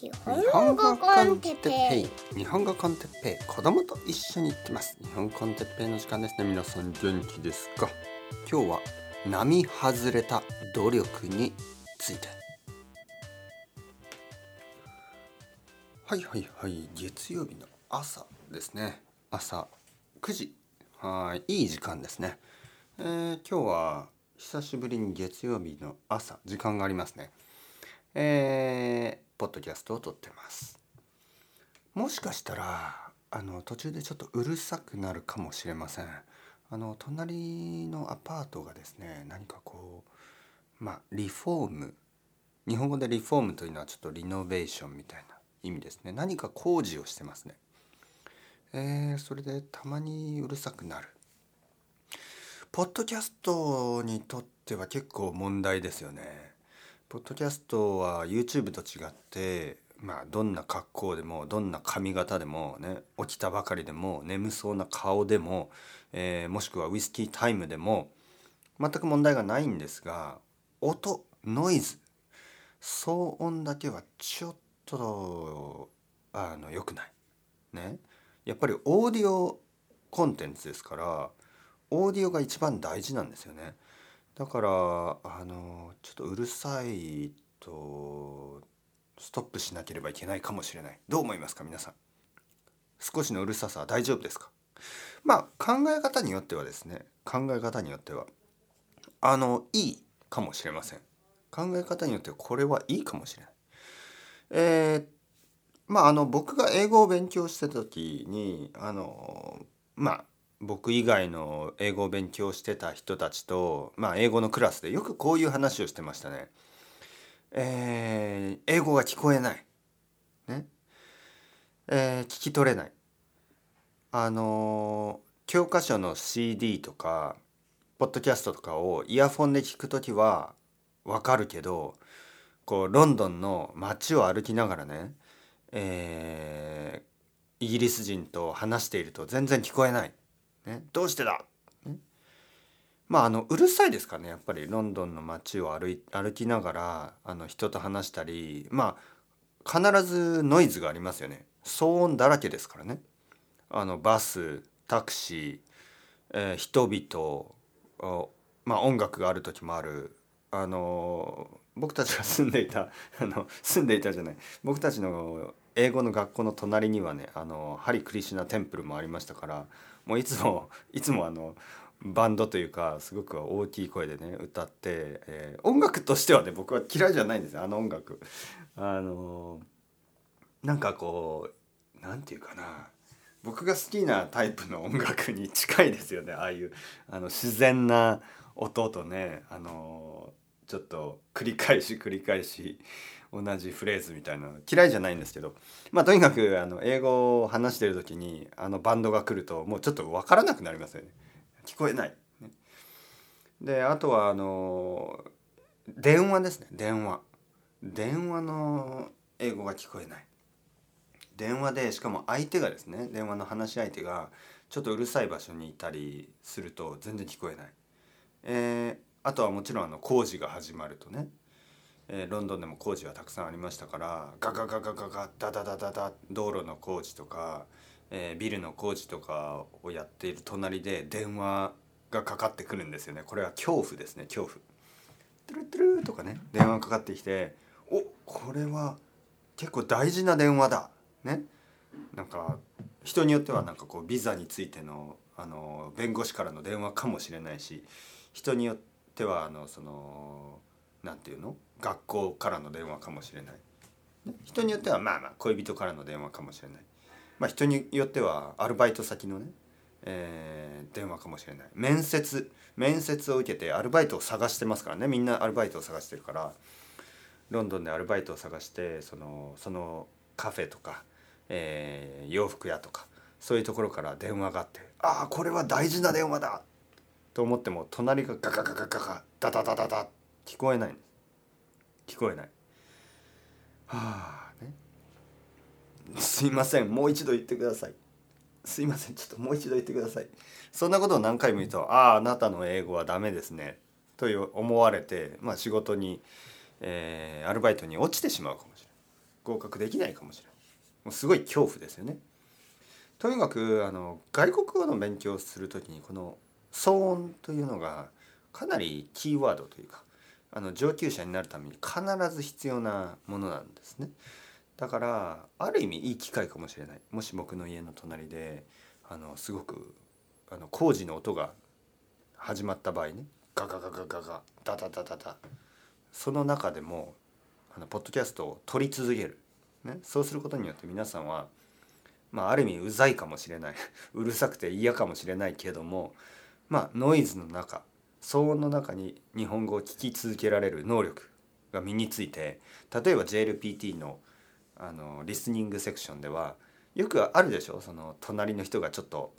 日本語コンテッペイ。日本語コンテッペイ。子供と一緒に行ってます。日本コンテッペイの時間ですね。皆さん元気ですか？今日は並外れた努力について。はいはいはい。月曜日の朝ですね。朝9時。はい。いい時間ですね、えー、今日は久しぶりに月曜日の朝。時間がありますね。えー、ポッドキャストを撮ってます。もしかしたらあの途中でちょっとうるさくなるかもしれません。あの隣のアパートがですね何かこうまあリフォーム日本語でリフォームというのはちょっとリノベーションみたいな意味ですね。何か工事をしてますね。えー、それでたまにうるさくなる。ポッドキャストにとっては結構問題ですよね。ポッドキャストは YouTube と違ってまあどんな格好でもどんな髪型でもね起きたばかりでも眠そうな顔でも、えー、もしくはウイスキータイムでも全く問題がないんですが音ノイズ騒音だけはちょっとあの良くない。ね。やっぱりオーディオコンテンツですからオーディオが一番大事なんですよね。だからあのちょっとうるさいとストップしなければいけないかもしれない。どう思いますか皆さん。少しのうるささは大丈夫ですか？まあ考え方によってはですね。考え方によっては。あのいいかもしれません。考え方によってこれはいいかもしれない。えー、まああの僕が英語を勉強してた時にあのまあ僕以外の英語を勉強してた人たちと、まあ、英語のクラスでよくこういう話をしてましたね。えー、英語が聞こえない。ね。えー、聞き取れない。あの教科書の CD とかポッドキャストとかをイヤフォンで聞く時はわかるけどこうロンドンの街を歩きながらね、えー、イギリス人と話していると全然聞こえない。ね、どうしてだ、ね、まああのうるさいですかねやっぱり。ロンドンの街を歩い歩きながらあの人と話したりまあ必ずノイズがありますよね。騒音だらけですからね。あのバスタクシー、えー、人々まあ音楽がある時もある。あの僕たちが住んでいた あの住んでいたじゃない。僕たちの英語の学校の隣にはねあのハリ・クリシュナ・テンプルもありましたからもういつも いつもあのバンドというかすごく大きい声でね歌って、えー、音楽としてはね僕は嫌いじゃないんですよあの音楽。あのなんかこうなんていうかな僕が好きなタイプの音楽に近いですよねああいうあの自然な音とねあのちょっと繰り返し繰り返し同じフレーズみたいな嫌いじゃないんですけどまあとにかくあの英語を話してる時にあのバンドが来るともうちょっと分からなくなりますよね。聞こえない。であとはあの電話ですね。電話。電話の英語が聞こえない。電話でしかも相手がですね電話の話し相手がちょっとうるさい場所にいたりすると全然聞こえない、えー、あとはもちろんあの工事が始まるとね。えー、ロンドンでも工事はたくさんありましたからガガガガガガダダダダダ道路の工事とか、えー、ビルの工事とかをやっている隣で電話がかかってくるんですよね。これは恐怖ですね恐怖。トゥルトゥルとかね電話かかってきておこれは結構大事な電話だ。ね。なんか人によってはなんかこうビザについてのあの弁護士からの電話かもしれないし人によってはあのそのなんていうの？学校からの電話かもしれない。人によってはまあまあ恋人からの電話かもしれない、まあ、人によってはアルバイト先のね、えー、電話かもしれない。面接面接を受けてアルバイトを探してますからね。みんなアルバイトを探してるからロンドンでアルバイトを探してそのそのカフェとか、えー、洋服屋とかそういうところから電話があってああこれは大事な電話だと思っても隣がガガガガガガダダダダダ聞こえない。んです聞こえない。はあね。すいませんもう一度言ってください。すいませんちょっともう一度言ってください。そんなことを何回も言うと「あああなたの英語はダメですね」と思われて、まあ、仕事に、えー、アルバイトに落ちてしまうかもしれない合格できないかもしれないもうすごい恐怖ですよね。とにかくあの外国語の勉強をする時にこの騒音というのがかなりキーワードというかあの上級者になるために必ず必要なものなんですね。だからある意味いい機会かもしれない。もし僕の家の隣であのすごくあの工事の音が始まった場合ね。ガガガガガガダダダダダ。その中でもあのポッドキャストを撮り続ける、ね、そうすることによって皆さんは、まあ、ある意味うざいかもしれない。うるさくて嫌かもしれないけどもまあノイズの中騒音の中に日本語を聞き続けられる能力が身について例えば JLPT のあのリスニングセクションではよくあるでしょ？その隣の人がちょっと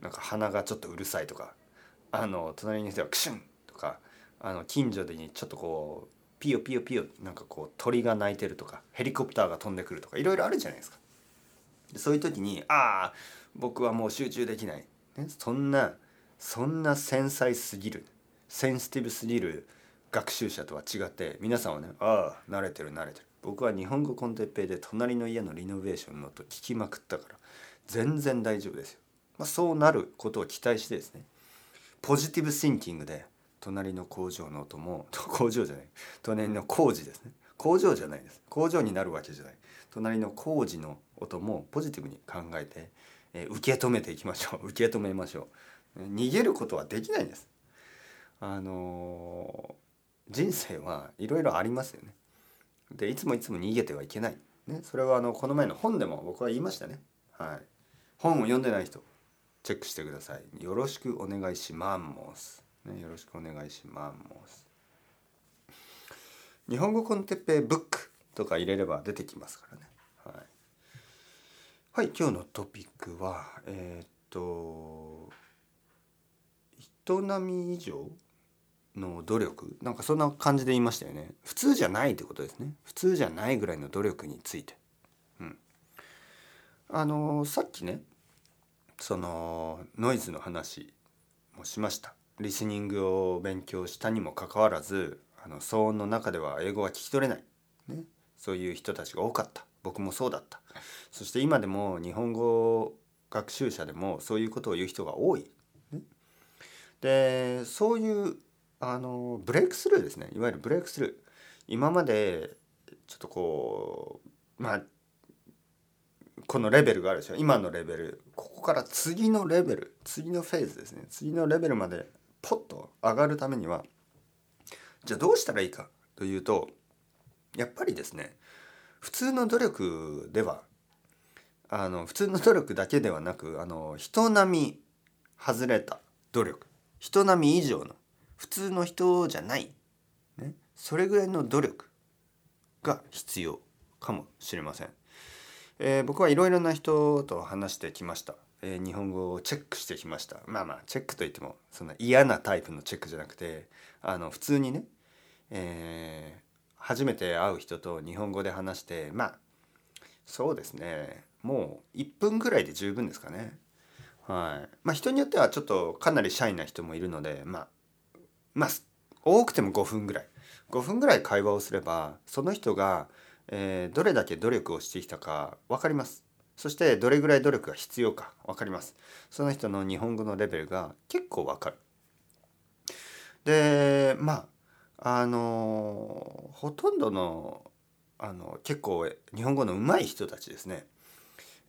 なんか鼻がちょっとうるさいとかあの隣の人がクシュンとかあの近所でにちょっとこうピヨピヨピヨなんかこう鳥が鳴いてるとかヘリコプターが飛んでくるとかいろいろあるじゃないですか。そういう時に「ああ僕はもう集中できない」ね、そんなそんな繊細すぎるセンシティブすぎる学習者とは違って皆さんはね「ああ慣れてる慣れてる」僕は日本語コンテッペイで隣の家のリノベーションの音聞きまくったから全然大丈夫ですよ。まあ、そうなることを期待してですねポジティブシンキングで隣の工場の音も 工場じゃない隣の工事ですね。工場じゃないです。工場になるわけじゃない。隣の工事の音もポジティブに考えて、えー、受け止めていきましょう。受け止めましょう。逃げることはできないんです。あの、人生はいろいろありますよね。でいつもいつも逃げてはいけない、ね、それはあのこの前の本でも僕は言いましたね。はい。本を読んでない人チェックしてください。よろしくお願いします。ね、よろしくお願いします。日本語コンテッペイブックとか入れれば出てきますからね。はい、はい、今日のトピックはえー、っとみ以上の努力なんかそんな感じで言いましたよね。普通じゃないってことですね。普通じゃないぐらいの努力について。うん、あのさっきねそのノイズの話もしました。リスニングを勉強したにもかかわらずあの騒音の中では英語は聞き取れない、ね、そういう人たちが多かった僕もそうだったそして今でも日本語学習者でもそういうことを言う人が多い。でそういうあのブレイクスルーですね。いわゆるブレイクスルー。今までちょっとこうまあこのレベルがあるでしょ。今のレベル。ここから次のレベル。次のフェーズですね。次のレベルまでポッと上がるためにはじゃあどうしたらいいかというとやっぱりですね普通の努力ではあの普通の努力だけではなくあの人並み外れた努力。人並み以上の普通の人じゃない、ね、それぐらいの努力が必要かもしれません。えー、僕はいろいろな人と話してきました。えー、日本語をチェックしてきましたまあまあチェックといってもそんな嫌なタイプのチェックじゃなくてあの普通にね、えー、初めて会う人と日本語で話してまあそうですねもう1分ぐらいで十分ですかね。はい。まあ、人によってはちょっとかなりシャイな人もいるのでまあまあ多くても5分ぐらい。5分ぐらい会話をすればその人が、えー、どれだけ努力をしてきたか分かります。そしてどれぐらい努力が必要か分かります。その人の日本語のレベルが結構分かる。でまああのほとんどのあの結構日本語の上手い人たちですね。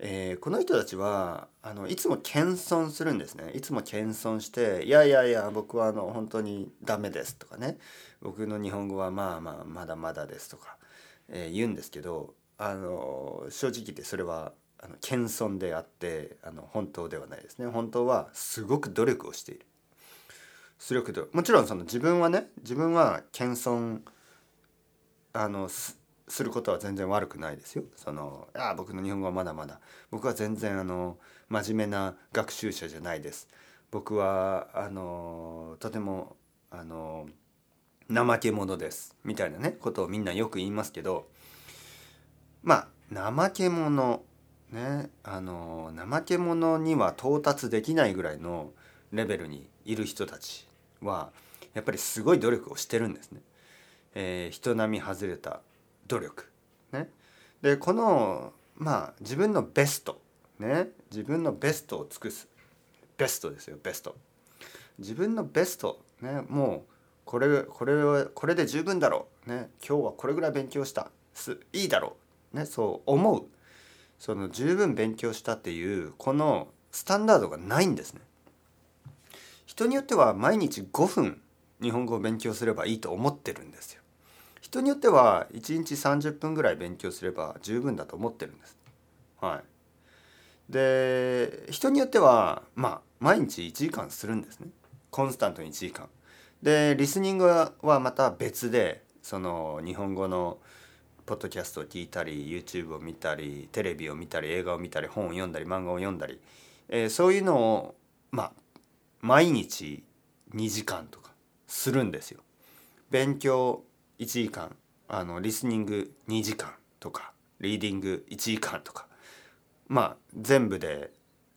えー、この人たちはあのいつも謙遜するんですね。いつも謙遜して「いやいやいや僕はあの本当にダメです」とかね「僕の日本語はまあまあまだまだです」とか、えー、言うんですけどあの正直言ってそれはあの謙遜であってあの本当ではないですね。本当はすごく努力をしている。努力。ともちろんその自分はね自分は謙遜あのすすることは全然悪くないですよ。そのあ僕の日本語はまだまだ。僕は全然あの真面目な学習者じゃないです。僕はあのとてもあの怠け者です。みたいなねことをみんなよく言いますけど。まあ怠け者ねあの怠け者には到達できないぐらいのレベルにいる人たちはやっぱりすごい努力をしてるんですね。えー、人並み外れた努力。ね、でこのまあ自分のベスト。ね。自分のベストを尽くす。ベストですよベスト。自分のベスト。ね。もうこれこれはこれで十分だろう。ね。今日はこれぐらい勉強した。すいいだろう。ね。そう思う。その十分勉強したっていうこのスタンダードがないんですね。人によっては毎日5分日本語を勉強すればいいと思ってるんですよ。人によっては1日30分ぐらい勉強すれば十分だと思ってるんです。はい。で人によってはまあ毎日1時間するんですね。コンスタントに1時間。でリスニングはまた別でその日本語のポッドキャストを聞いたり YouTube を見たりテレビを見たり映画を見たり本を読んだり漫画を読んだり、えー、そういうのをまあ毎日2時間とかするんですよ。勉強1時間あのリスニング2時間とかリーディング1時間とかまあ全部で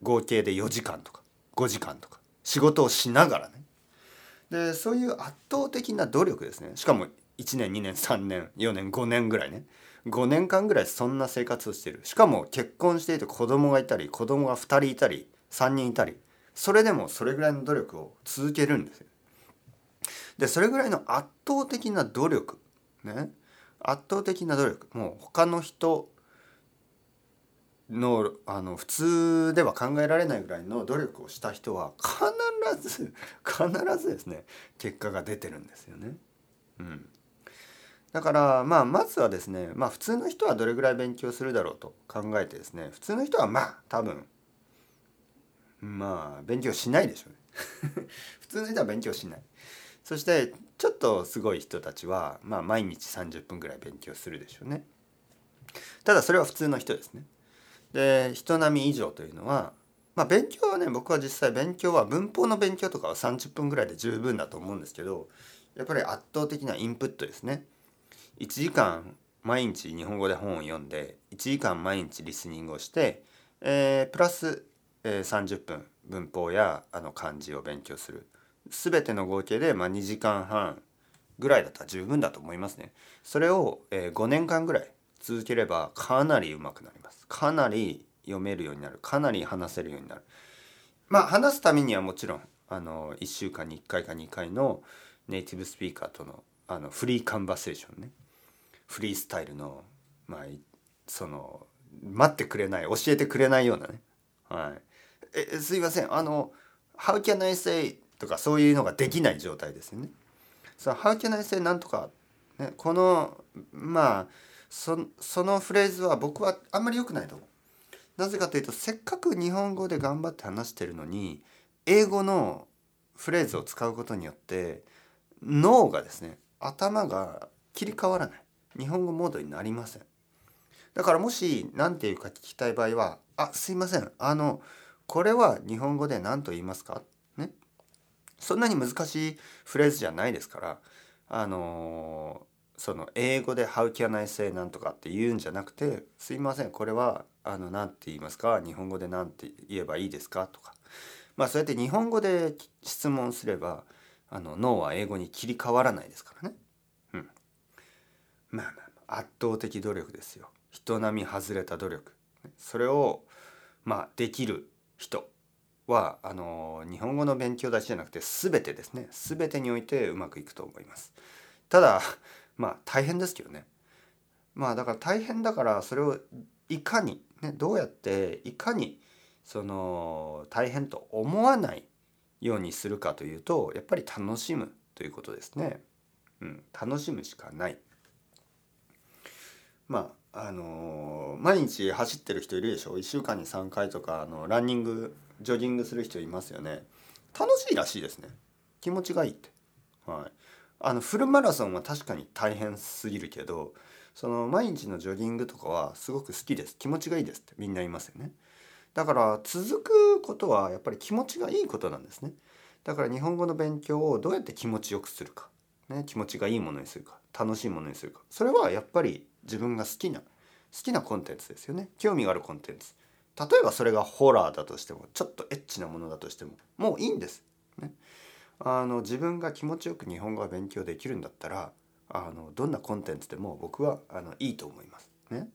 合計で4時間とか5時間とか仕事をしながらね。でそういう圧倒的な努力ですね。しかも1年2年3年4年5年ぐらいね。5年間ぐらいそんな生活をしてる。しかも結婚していて子供がいたり子供が2人いたり3人いたりそれでもそれぐらいの努力を続けるんですよ。でそれぐらいの圧倒的な努力ね圧倒的な努力もう他の人のあの普通では考えられないぐらいの努力をした人は必ず 必ずですね結果が出てるんですよね。うん、だからまあまずはですねまあ普通の人はどれぐらい勉強するだろうと考えてですね普通の人はまあ多分まあ勉強しないでしょうね。普通の人は勉強しない。そしてちょっとすごい人たちはまあ毎日30分ぐらい勉強するでしょうね。ただそれは普通の人ですね。で人並み以上というのはまあ勉強はね僕は実際勉強は文法の勉強とかは30分ぐらいで十分だと思うんですけどやっぱり圧倒的なインプットですね。1時間毎日日本語で本を読んで1時間毎日リスニングをして、えー、プラス、えー、30分文法やあの漢字を勉強する。全ての合計で、まあ、2時間半ぐらいだった。ら十分だと思いますね。それを、え、5年間ぐらい続ければかなり上手くなります。かなり読めるようになる。かなり話せるようになる。まあ話すためにはもちろんあの1週間に1回か2回のネイティブスピーカーとのあのフリーカンバセーションね。フリースタイルのまあその待ってくれない教えてくれないようなね。はい。えすいません。あの「How can I say」とかそういうのができない状態ですよね。その「How can I say なんとか」ね、このまあそそのフレーズは僕はあんまり良くないと思う。なぜかというとせっかく日本語で頑張って話してるのに英語のフレーズを使うことによって脳がですね頭が切り替わらない日本語モードになりませんだからもし何て言うか聞きたい場合は「あすいませんあのこれは日本語で何と言いますか?」そんなに難しいフレーズじゃないですからあのその英語で「How can I say なんとか」って言うんじゃなくて「すいませんこれはあの何て言いますか日本語で何て言えばいいですか?」とかまあそうやって日本語で質問すればあの脳は英語に切り替わらないですからね。うん、まあまあ圧倒的努力ですよ。人並み外れた努力。それをまあできる人はあの日本語の勉強だけじゃなくて全てですね全てにおいてうまくいくと思います。ただまあ大変ですけどねまあだから大変だからそれをいかに、ね、どうやっていかにその大変と思わないようにするかというとやっぱり楽しむということですね。うん、楽しむしかない。まああの、毎日走ってる人いるでしょ？1週間に3回とかあのランニングジョギングする人いますよね。楽しいらしいですね。気持ちがいいって。はい。あのフルマラソンは確かに大変すぎるけどその毎日のジョギングとかはすごく好きです。気持ちがいいですって。みんな言いますよね。だから続くことはやっぱり気持ちがいいことなんですね。だから日本語の勉強をどうやって気持ちよくするか、ね、気持ちがいいものにするか。楽しいものにするか。それはやっぱり自分が好きな好きなコンテンツですよね。興味があるコンテンツ。例えばそれがホラーだとしてもちょっとエッチなものだとしてももういいんです、ね、あの自分が気持ちよく日本語が勉強できるんだったらあのどんなコンテンツでも僕はあのいいと思います。ね、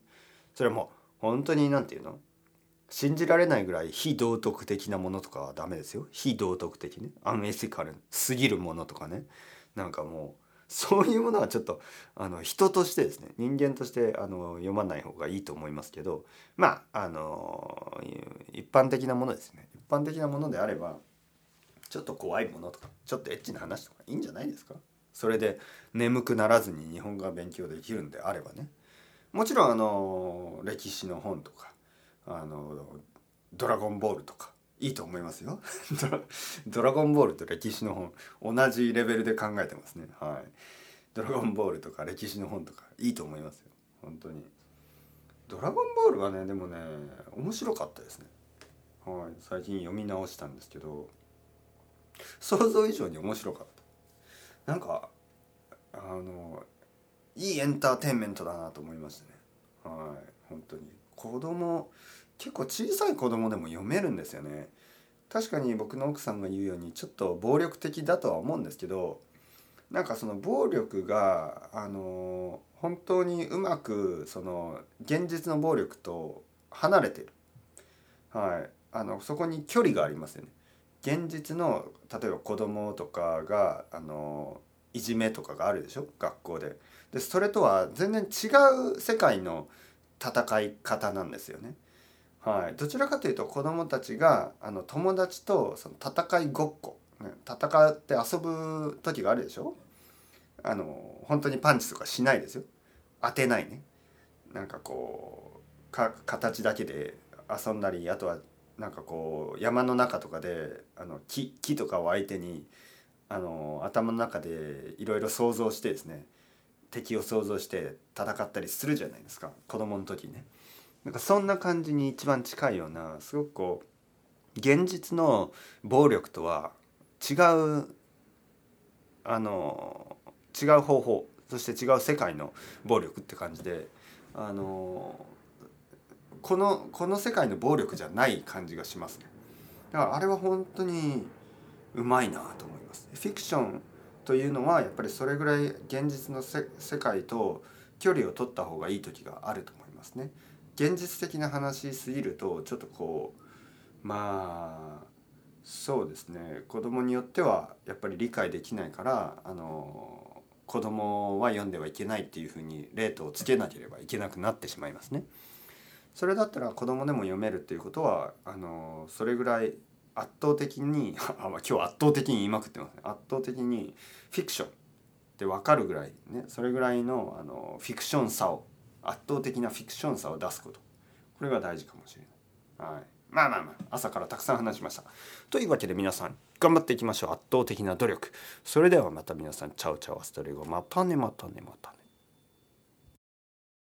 それはもう本当に何て言うの？信じられないぐらい非道徳的なものとかはダメですよ。非道徳的ね。アンエシカルすぎるものとかね。なんかもうそういうものはちょっとあの人としてですね人間としてあの読まない方がいいと思いますけどまああの一般的なものですね。一般的なものであればちょっと怖いものとかちょっとエッチな話とかいいんじゃないですか？それで眠くならずに日本語が勉強できるんであればね。もちろんあの歴史の本とかあのドラゴンボールとかいいと思いますよ。ドラゴンボールと歴史の本同じレベルで考えてますね。はい。ドラゴンボールとか歴史の本とかいいと思いますよ。本当に。ドラゴンボールはねでもね面白かったですね。はい。最近読み直したんですけど想像以上に面白かった。なんかあのいいエンターテインメントだなと思いましたね。はい。本当に。子供結構小さい子供でも読めるんですよね確かに僕の奥さんが言うようにちょっと暴力的だとは思うんですけどなんかその暴力があの本当にうまくその現実の暴力と離れてる、はい、あのそこに距離がありますよね。現実の例えば子供とかがあのいじめとかがあるでしょ？学校で。でそれとは全然違う世界の戦い方なんですよね。はい、どちらかというと子どもたちがあの友達とその戦いごっこ、ね、戦って遊ぶ時があるでしょ？あの本当にパンチとかしないですよ。当てないね。なんかこうか形だけで遊んだりあとはなんかこう山の中とかであの木木とかを相手にあの頭の中でいろいろ想像してですね敵を想像して戦ったりするじゃないですか。子供の時にね。なんかそんな感じに一番近いようなすごくこう現実の暴力とは違うあの違う方法そして違う世界の暴力って感じであのこのこの世界の暴力じゃない感じがしますね。だからあれは本当にうまいなと思います。フィクションというのはやっぱりそれぐらい現実の世界と距離を取った方がいい時があると思いますね。現実的な話すぎるとちょっとこうまあそうですね子供によってはやっぱり理解できないからあの子供は読んではいけないっていうふうにレートをつけなければいけなくなってしまいますね。それだったら子供でも読めるっていうことはあのそれぐらい圧倒的に 今日圧倒的に言いまくってますね圧倒的にフィクションって分かるぐらいねそれぐらいのあのフィクションさを圧倒的なフィクションさを出すことこれが大事かもしれない。はいまあまあまあ朝からたくさん話しました。というわけで皆さん頑張っていきましょう圧倒的な努力。それではまた皆さんチャウチャウアストレゴまたねまたねまたね。